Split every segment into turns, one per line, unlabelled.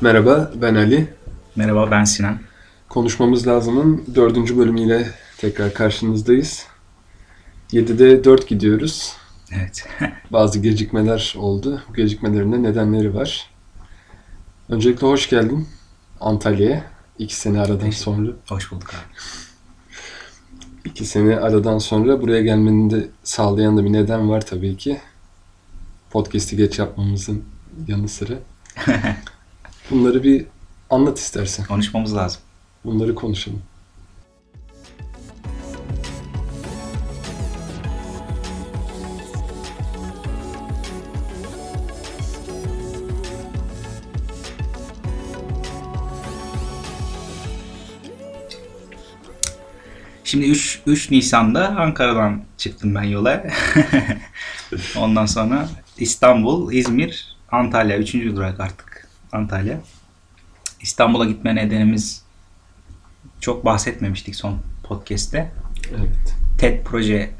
Merhaba, ben Ali.
Merhaba ben Sinan.
Konuşmamız lazımın dördüncü bölümüyle tekrar karşınızdayız. 7'de 4 gidiyoruz.
Evet.
Bazı gecikmeler oldu. Bu gecikmelerin de nedenleri var. Öncelikle hoş geldin Antalya'ya. İki sene aradan sonra.
Hoş bulduk abi.
İki sene aradan sonra buraya gelmeni de sağlayan da bir neden var tabii ki. Podcast'i geç yapmamızın yanı sıra. Bunları bir anlat istersen.
Konuşmamız lazım.
Bunları konuşalım.
Şimdi 3, 3 Nisan'da Ankara'dan çıktım ben yola. Ondan sonra İstanbul, İzmir, Antalya. Üçüncü durak artık Antalya. İstanbul'a gitme nedenimiz çok bahsetmemiştik son podcast'te.
Evet.
TED proje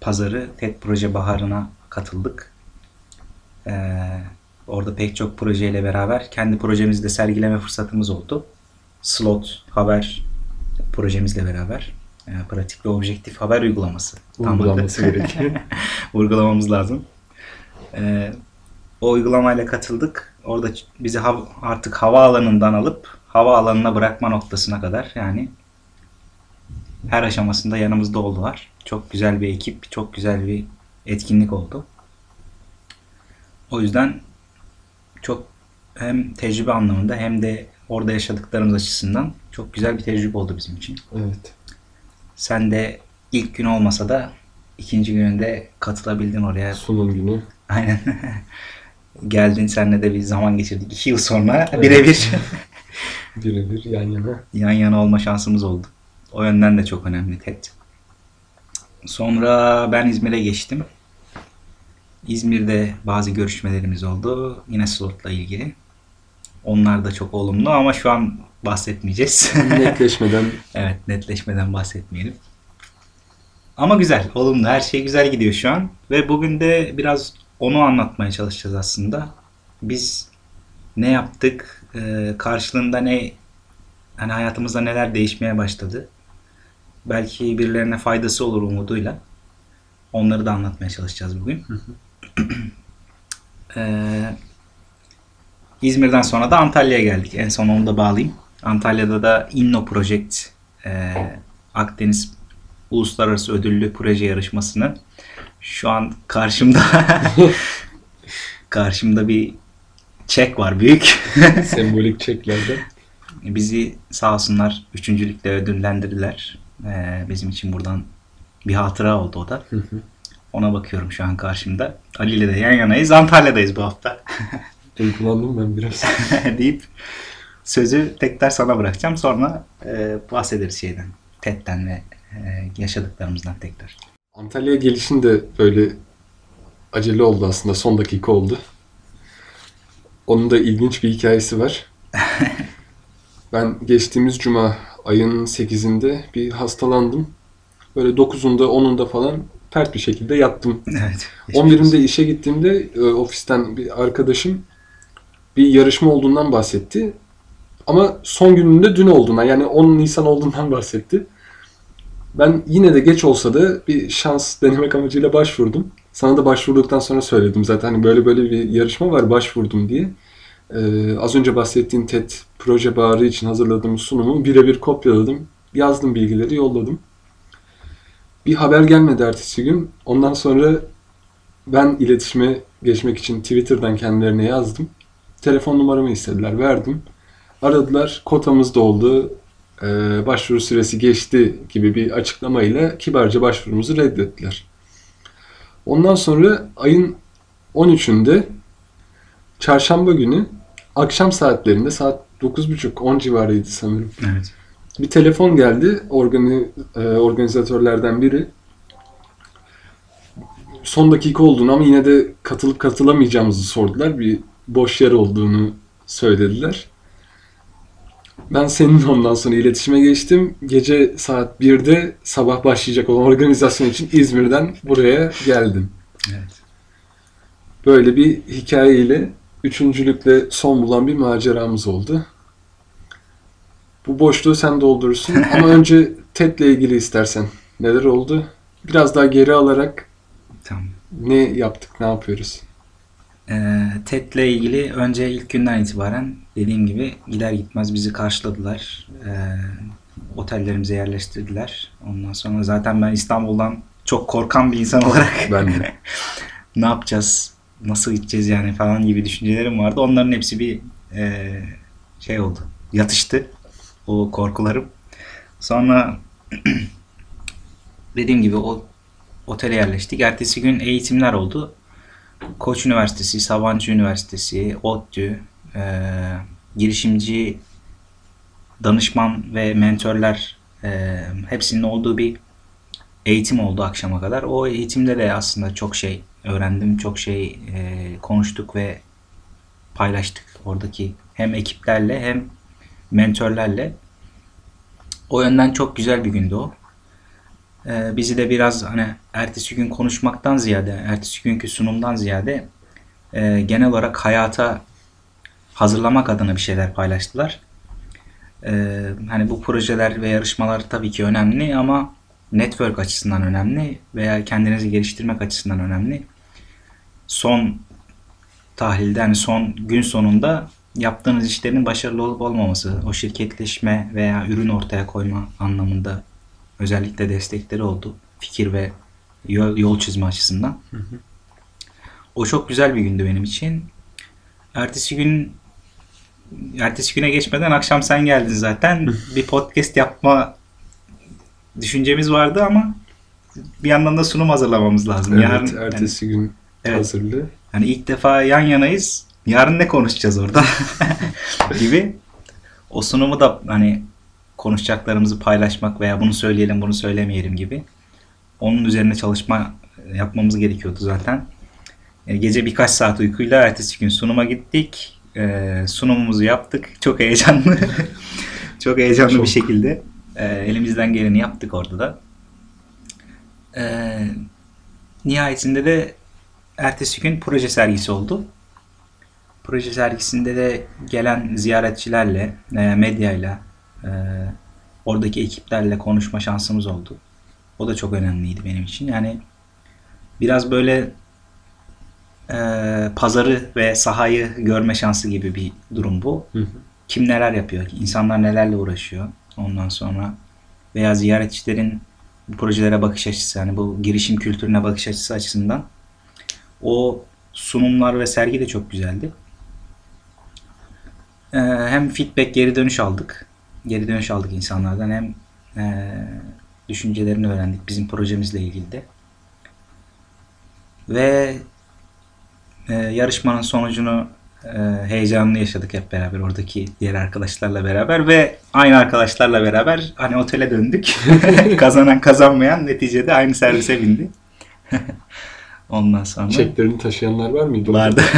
pazarı, TED proje baharına katıldık. Ee, orada pek çok projeyle beraber kendi projemizi de sergileme fırsatımız oldu. Slot haber projemizle beraber. Ee, pratik ve objektif haber uygulaması. Adı.
gerekiyor.
Uygulamamız lazım. Ee, o uygulamayla katıldık. Orada bizi hav- artık havaalanından alıp havaalanına bırakma noktasına kadar yani her aşamasında yanımızda oldular. Çok güzel bir ekip, çok güzel bir etkinlik oldu. O yüzden çok hem tecrübe anlamında hem de orada yaşadıklarımız açısından çok güzel bir tecrübe oldu bizim için.
Evet.
Sen de ilk gün olmasa da ikinci gününde katılabildin oraya.
Sunum günü.
Aynen. Geldin seninle de bir zaman geçirdik. İki yıl sonra
Evet.
birebir
Birebir yan yana.
yan yana olma şansımız oldu. O yönden de çok önemli TED. Sonra ben İzmir'e geçtim. İzmir'de bazı görüşmelerimiz oldu. Yine slotla ilgili. Onlar da çok olumlu ama şu an bahsetmeyeceğiz.
Netleşmeden
evet netleşmeden bahsetmeyelim. Ama güzel, olumlu. Her şey güzel gidiyor şu an. Ve bugün de biraz onu anlatmaya çalışacağız aslında. Biz ne yaptık, e, karşılığında ne, hani hayatımızda neler değişmeye başladı. Belki birilerine faydası olur umuduyla. Onları da anlatmaya çalışacağız bugün. Ee, İzmir'den sonra da Antalya'ya geldik. En son onu da bağlayayım. Antalya'da da Inno Project e, Akdeniz Uluslararası Ödüllü Proje Yarışması'nı şu an karşımda karşımda bir çek var büyük.
sembolik çeklerden.
Bizi sağ olsunlar üçüncülükle ödüllendirdiler. Ee, bizim için buradan bir hatıra oldu o da. Ona bakıyorum şu an karşımda. Ali ile de yan yanayız. Antalya'dayız bu hafta.
Duygulandım ben biraz.
deyip sözü tekrar sana bırakacağım. Sonra e, bahsederiz şeyden. TED'den ve e, yaşadıklarımızdan tekrar.
Antalya'ya gelişin de böyle acele oldu aslında. Son dakika oldu. Onun da ilginç bir hikayesi var. ben geçtiğimiz cuma ayın 8'inde bir hastalandım. Böyle 9'unda 10'unda falan pert bir şekilde yattım.
Evet.
11'inde işe gittiğimde e, ofisten bir arkadaşım bir yarışma olduğundan bahsetti. Ama son gününde dün olduğundan yani 10 Nisan olduğundan bahsetti. Ben yine de geç olsa da bir şans denemek amacıyla başvurdum. Sana da başvurduktan sonra söyledim zaten hani böyle böyle bir yarışma var başvurdum diye. Ee, az önce bahsettiğin TED proje bağrı için hazırladığım sunumu birebir kopyaladım. Yazdım bilgileri yolladım. Bir haber gelmedi ertesi gün. Ondan sonra ben iletişime geçmek için Twitter'dan kendilerine yazdım. Telefon numaramı istediler, verdim. Aradılar, kotamız doldu, e, başvuru süresi geçti gibi bir açıklamayla kibarca başvurumuzu reddettiler. Ondan sonra ayın 13'ünde çarşamba günü akşam saatlerinde saat 9.30-10 civarıydı sanırım.
Evet.
Bir telefon geldi organi, e, organizatörlerden biri. Son dakika olduğunu ama yine de katılıp katılamayacağımızı sordular. Bir boş yer olduğunu söylediler. Ben senin ondan sonra iletişime geçtim. Gece saat 1'de sabah başlayacak olan organizasyon için İzmir'den buraya geldim.
Evet.
Böyle bir hikayeyle üçüncülükle son bulan bir maceramız oldu. Bu boşluğu sen doldurursun ama önce TED'le ilgili istersen. Neler oldu? Biraz daha geri alarak
Tamam.
ne yaptık, ne yapıyoruz?
Ee, TED'le ilgili önce ilk günden itibaren dediğim gibi gider gitmez bizi karşıladılar. Ee, otellerimize yerleştirdiler. Ondan sonra zaten ben İstanbul'dan çok korkan bir insan olarak
Ben de.
ne yapacağız, nasıl gideceğiz yani falan gibi düşüncelerim vardı. Onların hepsi bir e, şey oldu, yatıştı o korkularım. Sonra dediğim gibi o otele yerleştik. Ertesi gün eğitimler oldu. Koç Üniversitesi, Sabancı Üniversitesi, ODTÜ, e, girişimci danışman ve mentörler e, hepsinin olduğu bir eğitim oldu akşama kadar. O eğitimde de aslında çok şey öğrendim, çok şey e, konuştuk ve paylaştık oradaki hem ekiplerle hem mentörlerle. O yönden çok güzel bir gündü o. E, bizi de biraz hani ertesi gün konuşmaktan ziyade, ertesi günkü sunumdan ziyade e, genel olarak hayata hazırlamak adına bir şeyler paylaştılar. E, hani bu projeler ve yarışmalar tabii ki önemli ama network açısından önemli veya kendinizi geliştirmek açısından önemli. Son tahlilde hani son gün sonunda yaptığınız işlerin başarılı olup olmaması, o şirketleşme veya ürün ortaya koyma anlamında özellikle destekleri oldu. Fikir ve yol, yol çizme açısından. O çok güzel bir gündü benim için. Ertesi gün ertesi güne geçmeden akşam sen geldin zaten. bir podcast yapma düşüncemiz vardı ama bir yandan da sunum hazırlamamız lazım.
Evet,
Yarın,
ertesi gün
Evet.
hazırlı.
Hani ilk defa yan yanayız. Yarın ne konuşacağız orada gibi. O sunumu da hani konuşacaklarımızı paylaşmak veya bunu söyleyelim bunu söylemeyelim gibi. Onun üzerine çalışma yapmamız gerekiyordu zaten. E, Gece birkaç saat uykuyla ertesi gün sunuma gittik. E, sunumumuzu yaptık. Çok heyecanlı. Çok heyecanlı
Çok.
bir şekilde. e, elimizden geleni yaptık orada da. E, nihayetinde de ertesi gün proje sergisi oldu. Proje sergisinde de gelen ziyaretçilerle, e, medyayla, e, oradaki ekiplerle konuşma şansımız oldu. O da çok önemliydi benim için. Yani biraz böyle e, pazarı ve sahayı görme şansı gibi bir durum bu.
Hı hı.
Kim neler yapıyor, insanlar nelerle uğraşıyor. Ondan sonra veya ziyaretçilerin bu projelere bakış açısı, yani bu girişim kültürüne bakış açısı açısından o sunumlar ve sergi de çok güzeldi. Ee, hem feedback geri dönüş aldık. Geri dönüş aldık insanlardan hem e, düşüncelerini öğrendik bizim projemizle ilgili de. Ve e, yarışmanın sonucunu e, heyecanlı yaşadık hep beraber oradaki diğer arkadaşlarla beraber ve aynı arkadaşlarla beraber hani otele döndük. Kazanan kazanmayan neticede aynı servise bindi. Ondan sonra
Çeklerini taşıyanlar var mıydı?
vardı.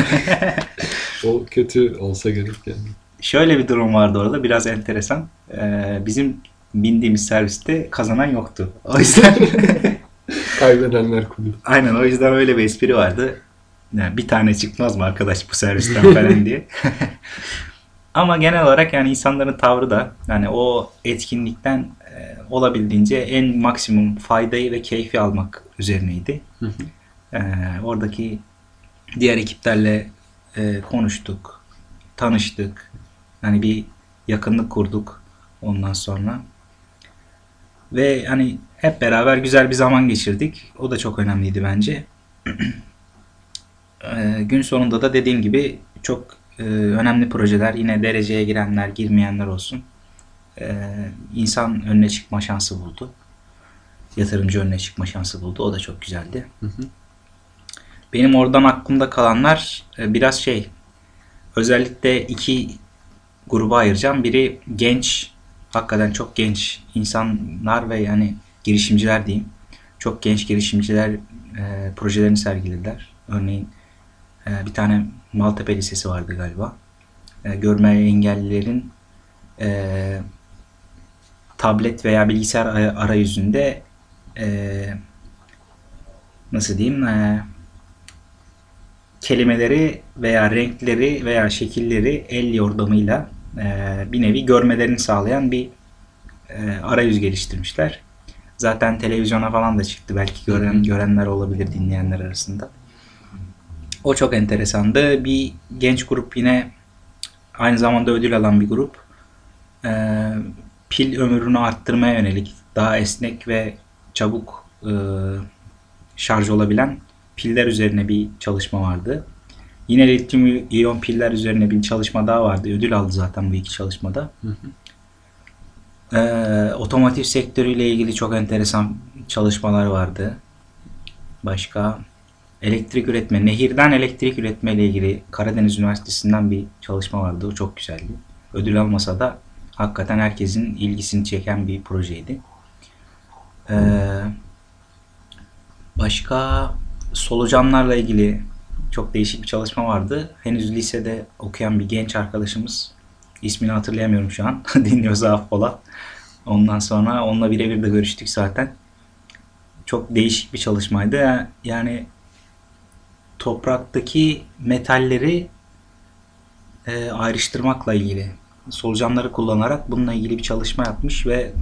O kötü olsa gerek yani.
Şöyle bir durum vardı orada biraz enteresan. Ee, bizim bindiğimiz serviste kazanan yoktu. O yüzden
Kaybedenler kulübü.
aynen o yüzden öyle bir espri vardı. Yani bir tane çıkmaz mı arkadaş bu servisten falan diye. Ama genel olarak yani insanların tavrı da yani o etkinlikten e, olabildiğince en maksimum faydayı ve keyfi almak üzerineydi.
Hı hı.
Ee, oradaki diğer ekiplerle e, konuştuk, tanıştık. Yani bir yakınlık kurduk ondan sonra. Ve hani hep beraber güzel bir zaman geçirdik. O da çok önemliydi bence. Ee, gün sonunda da dediğim gibi çok e, önemli projeler yine dereceye girenler, girmeyenler olsun. Ee, insan önüne çıkma şansı buldu. Yatırımcı önüne çıkma şansı buldu. O da çok güzeldi.
Hı hı.
Benim oradan aklımda kalanlar e, biraz şey. Özellikle iki gruba ayıracağım. Biri genç, hakikaten çok genç insanlar ve yani girişimciler diyeyim. Çok genç girişimciler e, projelerini sergilediler. Örneğin e, bir tane Maltepe Lisesi vardı galiba. E, görme engellilerin e, tablet veya bilgisayar ay- arayüzünde e, nasıl diyeyim e, kelimeleri veya renkleri veya şekilleri el yordamıyla e, bir nevi görmelerini sağlayan bir e, arayüz geliştirmişler. Zaten televizyona falan da çıktı. Belki gören görenler olabilir dinleyenler arasında. O çok enteresandı. Bir genç grup yine aynı zamanda ödül alan bir grup. E, pil ömrünü arttırmaya yönelik daha esnek ve çabuk e, şarj olabilen piller üzerine bir çalışma vardı. Yine lityum iyon piller üzerine bir çalışma daha vardı. Ödül aldı zaten bu iki çalışmada.
Hı hı.
Ee, otomotiv sektörüyle ilgili çok enteresan çalışmalar vardı. Başka elektrik üretme, nehirden elektrik üretme ile ilgili Karadeniz Üniversitesi'nden bir çalışma vardı. O çok güzeldi. Ödül almasa da hakikaten herkesin ilgisini çeken bir projeydi. Ee, başka solucanlarla ilgili çok değişik bir çalışma vardı. Henüz lisede okuyan bir genç arkadaşımız ismini hatırlayamıyorum şu an. Dinliyorsa affola. Ondan sonra onunla birebir de görüştük zaten. Çok değişik bir çalışmaydı. Yani topraktaki metalleri e, ayrıştırmakla ilgili solucanları kullanarak bununla ilgili bir çalışma yapmış ve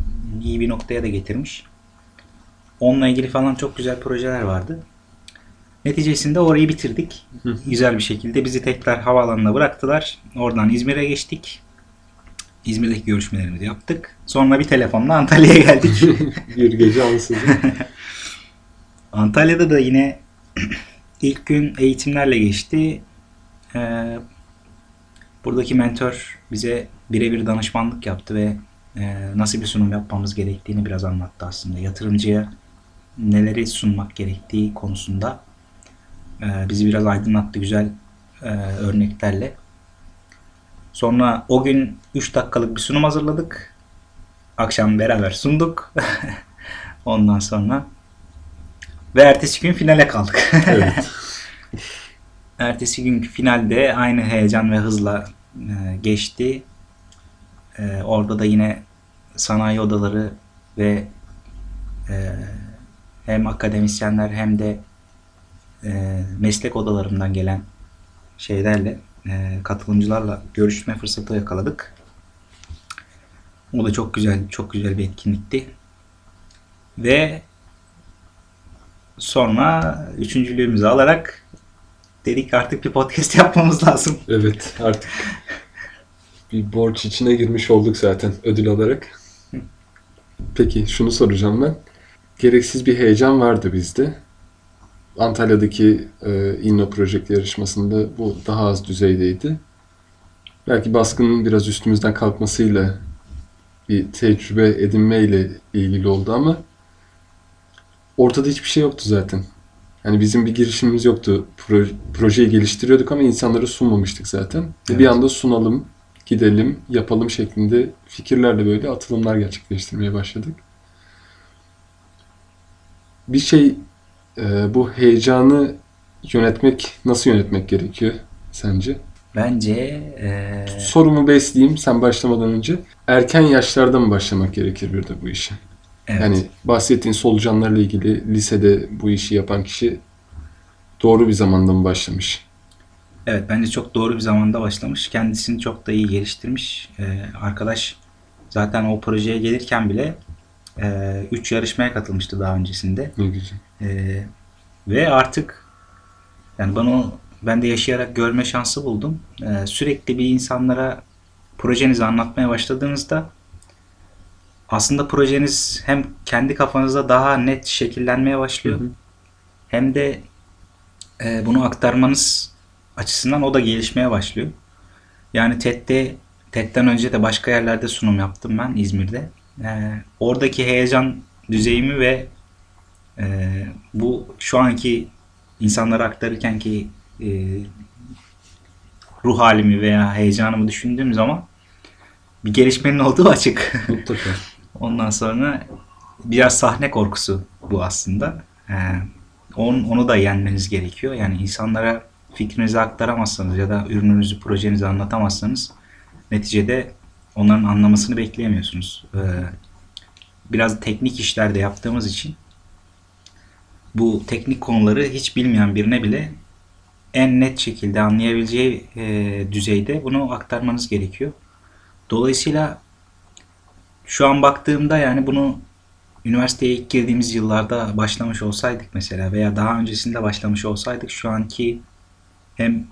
iyi bir noktaya da getirmiş. Onunla ilgili falan çok güzel projeler vardı. Neticesinde orayı bitirdik. Güzel bir şekilde bizi tekrar havaalanına bıraktılar. Oradan İzmir'e geçtik. İzmir'deki görüşmelerimizi yaptık. Sonra bir telefonla Antalya'ya geldik.
bir gece ansızın.
Antalya'da da yine ilk gün eğitimlerle geçti. Ee, buradaki mentor bize birebir danışmanlık yaptı ve e, nasıl bir sunum yapmamız gerektiğini biraz anlattı aslında. Yatırımcıya neleri sunmak gerektiği konusunda e, bizi biraz aydınlattı güzel e, örneklerle. Sonra o gün 3 dakikalık bir sunum hazırladık. Akşam beraber sunduk. Ondan sonra ve ertesi gün finale kaldık.
Evet.
ertesi günkü finalde aynı heyecan ve hızla e, geçti. E, orada da yine sanayi odaları ve e, hem akademisyenler hem de e, meslek odalarından gelen şeylerle e, katılımcılarla görüşme fırsatı yakaladık. O da çok güzel, çok güzel bir etkinlikti. Ve sonra üçüncülüğümüzü alarak dedik artık bir podcast yapmamız lazım.
Evet artık bir borç içine girmiş olduk zaten ödül alarak. Peki şunu soracağım ben. Gereksiz bir heyecan vardı bizde. Antalya'daki e, Inno Project yarışmasında bu daha az düzeydeydi. Belki baskının biraz üstümüzden kalkmasıyla bir tecrübe edinmeyle ilgili oldu ama ortada hiçbir şey yoktu zaten. Yani bizim bir girişimimiz yoktu. Pro- projeyi geliştiriyorduk ama insanlara sunmamıştık zaten. Ve
Evet.
Bir anda sunalım, gidelim, yapalım şeklinde fikirlerle böyle atılımlar gerçekleştirmeye başladık. Bir şey e, bu heyecanı yönetmek, nasıl yönetmek gerekiyor sence?
Bence e,
Sorumu besleyeyim sen başlamadan önce. Erken yaşlarda mı başlamak gerekir bir de bu işe?
evet,
Yani bahsettiğin solucanlarla ilgili lisede bu işi yapan kişi doğru bir zamanda mı başlamış?
evet bence çok doğru bir zamanda başlamış. Kendisini çok da iyi geliştirmiş. E, arkadaş zaten o projeye gelirken bile 3 yarışmaya katılmıştı daha öncesinde.
Ne güzel.
Ee, ve artık yani bana ben de yaşayarak görme şansı buldum. Ee, sürekli bir insanlara projenizi anlatmaya başladığınızda aslında projeniz hem kendi kafanızda daha net şekillenmeye başlıyor.
Hı hı.
Hem de e, bunu aktarmanız açısından o da gelişmeye başlıyor. Yani TED'de TED'den önce de başka yerlerde sunum yaptım ben İzmir'de. Ee, oradaki heyecan düzeyimi ve e, bu şu anki insanlara aktarırken ki e, ruh halimi veya heyecanımı düşündüğüm zaman bir gelişmenin olduğu açık.
Mutlaka.
Ondan sonra biraz sahne korkusu bu aslında. Ee, on, onu da yenmeniz gerekiyor. Yani insanlara fikrinizi aktaramazsanız ya da ürününüzü, projenizi anlatamazsanız neticede onların anlamasını bekleyemiyorsunuz. Ee, biraz teknik işlerde yaptığımız için bu teknik konuları hiç bilmeyen birine bile en net şekilde anlayabileceği e, düzeyde bunu aktarmanız gerekiyor. Dolayısıyla şu an baktığımda yani bunu üniversiteye ilk girdiğimiz yıllarda başlamış olsaydık mesela veya daha öncesinde başlamış olsaydık şu anki hem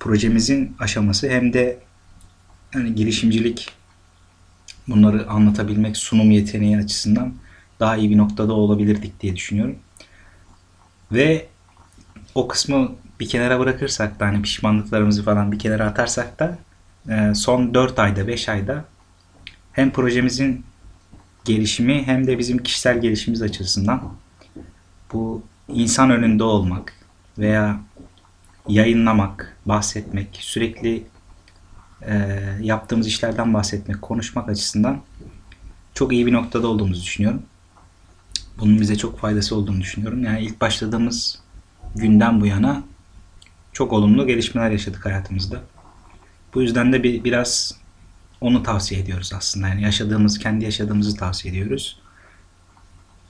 projemizin aşaması hem de yani girişimcilik bunları anlatabilmek sunum yeteneği açısından daha iyi bir noktada olabilirdik diye düşünüyorum. Ve o kısmı bir kenara bırakırsak da hani pişmanlıklarımızı falan bir kenara atarsak da e, son 4 ayda 5 ayda hem projemizin gelişimi hem de bizim kişisel gelişimimiz açısından bu insan önünde olmak veya yayınlamak, bahsetmek, sürekli e, yaptığımız işlerden bahsetmek, konuşmak açısından çok iyi bir noktada olduğumuzu düşünüyorum. Bunun bize çok faydası olduğunu düşünüyorum. Yani ilk başladığımız günden bu yana çok olumlu gelişmeler yaşadık hayatımızda. Bu yüzden de bir, biraz onu tavsiye ediyoruz aslında. Yani yaşadığımız, kendi yaşadığımızı tavsiye ediyoruz.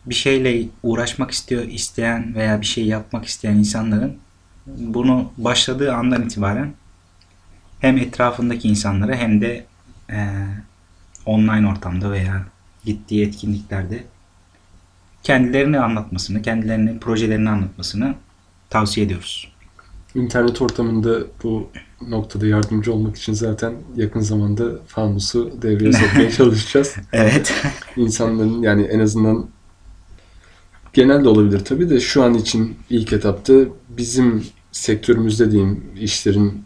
Bir şeyle uğraşmak istiyor, isteyen veya bir şey yapmak isteyen insanların bunu başladığı andan itibaren hem etrafındaki insanlara hem de e, online ortamda veya gittiği etkinliklerde kendilerini anlatmasını, kendilerinin projelerini anlatmasını tavsiye ediyoruz.
İnternet ortamında bu noktada yardımcı olmak için zaten yakın zamanda Fanus'u devreye sokmaya çalışacağız.
Evet.
İnsanların yani en azından genel de olabilir tabii de şu an için ilk etapta bizim sektörümüzde diyeyim işlerin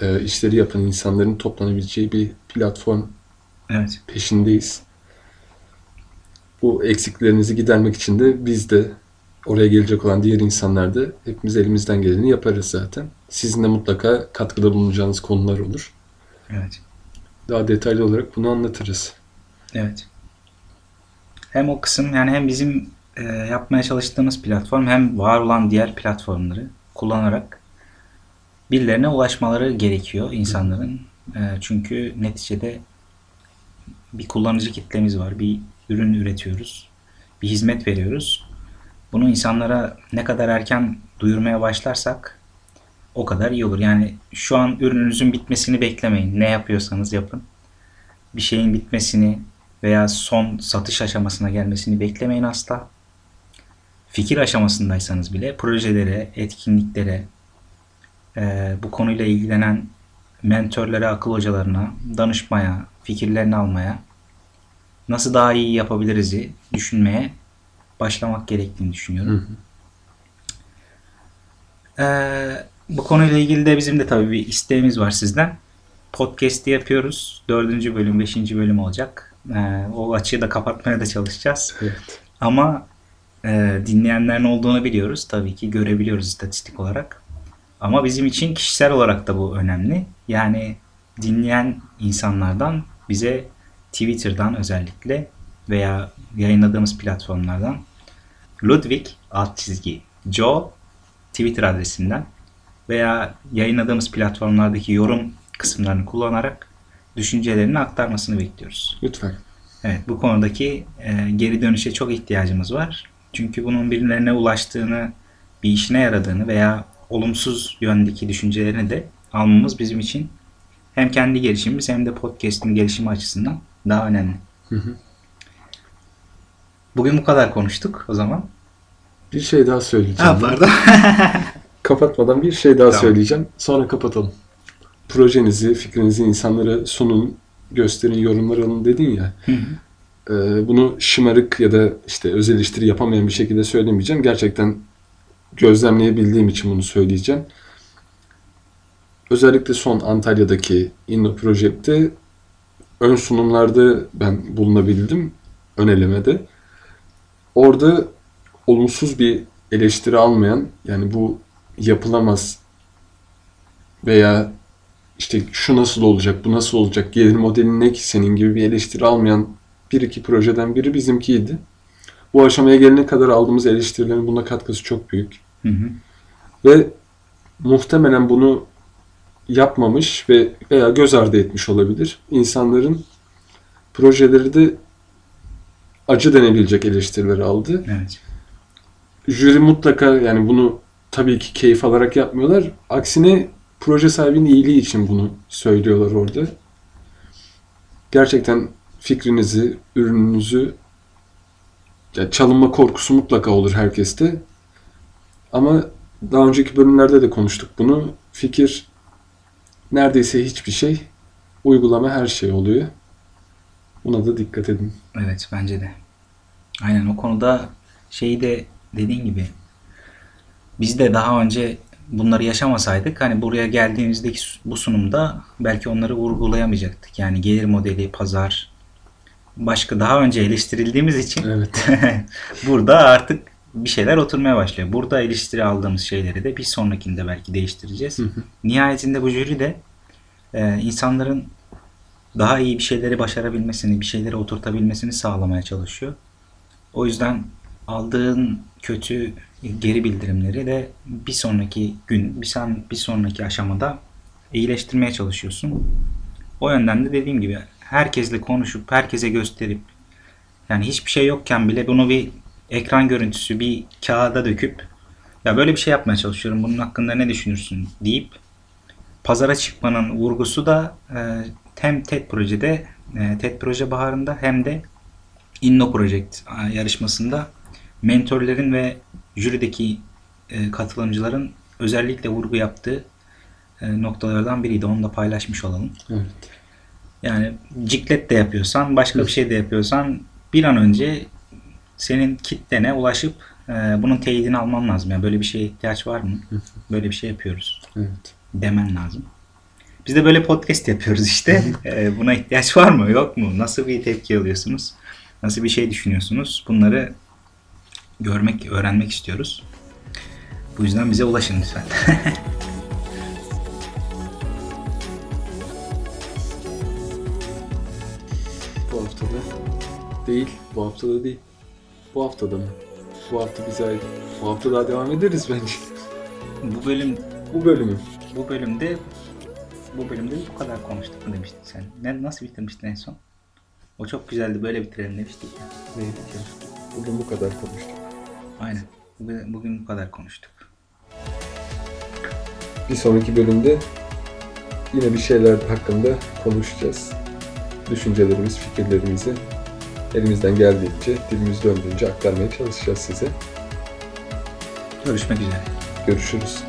e, işleri yapan insanların toplanabileceği bir platform
evet.
peşindeyiz. Bu eksiklerinizi gidermek için de biz de oraya gelecek olan diğer insanlar da hepimiz elimizden geleni yaparız zaten. Sizin de mutlaka katkıda bulunacağınız konular olur.
Evet.
Daha detaylı olarak bunu anlatırız.
Evet. Hem o kısım yani hem bizim e, yapmaya çalıştığımız platform hem var olan diğer platformları kullanarak birilerine ulaşmaları gerekiyor insanların. E, çünkü neticede bir kullanıcı kitlemiz var. Bir ürün üretiyoruz. Bir hizmet veriyoruz. Bunu insanlara ne kadar erken duyurmaya başlarsak o kadar iyi olur. Yani şu an ürününüzün bitmesini beklemeyin. Ne yapıyorsanız yapın. Bir şeyin bitmesini veya son satış aşamasına gelmesini beklemeyin asla. Fikir aşamasındaysanız bile projelere, etkinliklere, e, bu konuyla ilgilenen mentörlere, akıl hocalarına danışmaya, fikirlerini almaya, nasıl daha iyi yapabiliriz'i düşünmeye başlamak gerektiğini düşünüyorum. Hı hı. Ee, bu konuyla ilgili de bizim de tabii bir isteğimiz var sizden. Podcast'i yapıyoruz. Dördüncü bölüm, beşinci bölüm olacak. Ee, o açığı da kapatmaya da çalışacağız.
Evet.
Ama e, dinleyenlerin olduğunu biliyoruz. Tabii ki görebiliyoruz istatistik olarak. Ama bizim için kişisel olarak da bu önemli. Yani dinleyen insanlardan bize Twitter'dan özellikle veya yayınladığımız platformlardan Ludwig alt çizgi Joe Twitter adresinden veya yayınladığımız platformlardaki yorum kısımlarını kullanarak düşüncelerini aktarmasını bekliyoruz.
Lütfen.
Evet bu konudaki e, geri dönüşe çok ihtiyacımız var. Çünkü bunun birilerine ulaştığını, bir işine yaradığını veya olumsuz yöndeki düşüncelerini de almamız bizim için hem kendi gelişimimiz hem de podcast'in gelişimi açısından daha önemli.
Hı hı.
Bugün bu kadar konuştuk o zaman.
Bir şey daha söyleyeceğim.
Ha, pardon.
Kapatmadan bir şey daha
Tamam.
söyleyeceğim. Sonra kapatalım. Projenizi, fikrinizi insanlara sunun, gösterin, yorumlar alın dedin ya.
Hı hı.
Ee, bunu şımarık ya da işte öz eleştiri yapamayan bir şekilde söylemeyeceğim. Gerçekten gözlemleyebildiğim için bunu söyleyeceğim. Özellikle son Antalya'daki Inno Project'te ön sunumlarda ben bulunabildim. Ön elemede. Orada olumsuz bir eleştiri almayan yani bu yapılamaz veya işte şu nasıl olacak, bu nasıl olacak, gelir modeli ne ki senin gibi bir eleştiri almayan bir iki projeden biri bizimkiydi. Bu aşamaya gelene kadar aldığımız eleştirilerin buna katkısı çok büyük.
Hı hı.
Ve muhtemelen bunu yapmamış ve veya göz ardı etmiş olabilir. İnsanların projeleri de acı denebilecek eleştirileri aldı.
Evet.
Jüri mutlaka yani bunu tabii ki keyif alarak yapmıyorlar. Aksine proje sahibinin iyiliği için bunu söylüyorlar orada. Gerçekten fikrinizi, ürününüzü ya çalınma korkusu mutlaka olur herkeste. Ama daha önceki bölümlerde de konuştuk bunu. Fikir neredeyse hiçbir şey, uygulama her şey oluyor. Buna da dikkat edin.
Evet bence de. Aynen o konuda şeyi de dediğin gibi biz de daha önce bunları yaşamasaydık hani buraya geldiğimizdeki bu sunumda belki onları vurgulayamayacaktık. Yani gelir modeli, pazar başka daha önce eleştirildiğimiz için
Evet.
burada artık bir şeyler oturmaya başlıyor. Burada eleştiri aldığımız şeyleri de bir sonrakinde belki değiştireceğiz.
Hı hı.
Nihayetinde bu jüri de e, insanların daha iyi bir şeyleri başarabilmesini, bir şeyleri oturtabilmesini sağlamaya çalışıyor. O yüzden aldığın kötü geri bildirimleri de bir sonraki gün, bir, son, bir sonraki aşamada iyileştirmeye çalışıyorsun. O yönden de dediğim gibi herkesle konuşup, herkese gösterip yani hiçbir şey yokken bile bunu bir ekran görüntüsü bir kağıda döküp ya böyle bir şey yapmaya çalışıyorum bunun hakkında ne düşünürsün deyip pazara çıkmanın vurgusu da e, hem TED projede e, TED proje baharında hem de Inno Project e, yarışmasında mentorların ve jürideki e, katılımcıların özellikle vurgu yaptığı e, noktalardan biriydi. Onu da paylaşmış olalım.
Evet.
Yani ciklet de yapıyorsan, başka bir şey de yapıyorsan bir an önce senin kitlene ulaşıp e, bunun teyidini alman lazım. Yani böyle bir şeye ihtiyaç var mı? Böyle bir şey yapıyoruz
Evet.
demen lazım. Biz de böyle podcast yapıyoruz işte. E, buna ihtiyaç var mı yok mu? Nasıl bir tepki alıyorsunuz? Nasıl bir şey düşünüyorsunuz? Bunları görmek, öğrenmek istiyoruz. Bu yüzden bize ulaşın lütfen.
değil. Bu haftada değil. Bu haftada mı? Bu hafta bize ait. Bu hafta daha devam ederiz bence.
bu bölüm
Bu bölümü.
bu bölümde bu bölümde bu kadar konuştuk mu demiştin sen? Ne, nasıl bitirmiştin en son? O çok güzeldi böyle bitirelim demiştik ya.
Neydi ki? Bugün bu kadar konuştuk.
Aynen. Bugün, bugün bu kadar konuştuk.
Bir sonraki bölümde yine bir şeyler hakkında konuşacağız. Düşüncelerimiz, fikirlerimizi elimizden geldiğince, dilimiz döndüğünce aktarmaya çalışacağız size.
Görüşmek üzere.
Görüşürüz.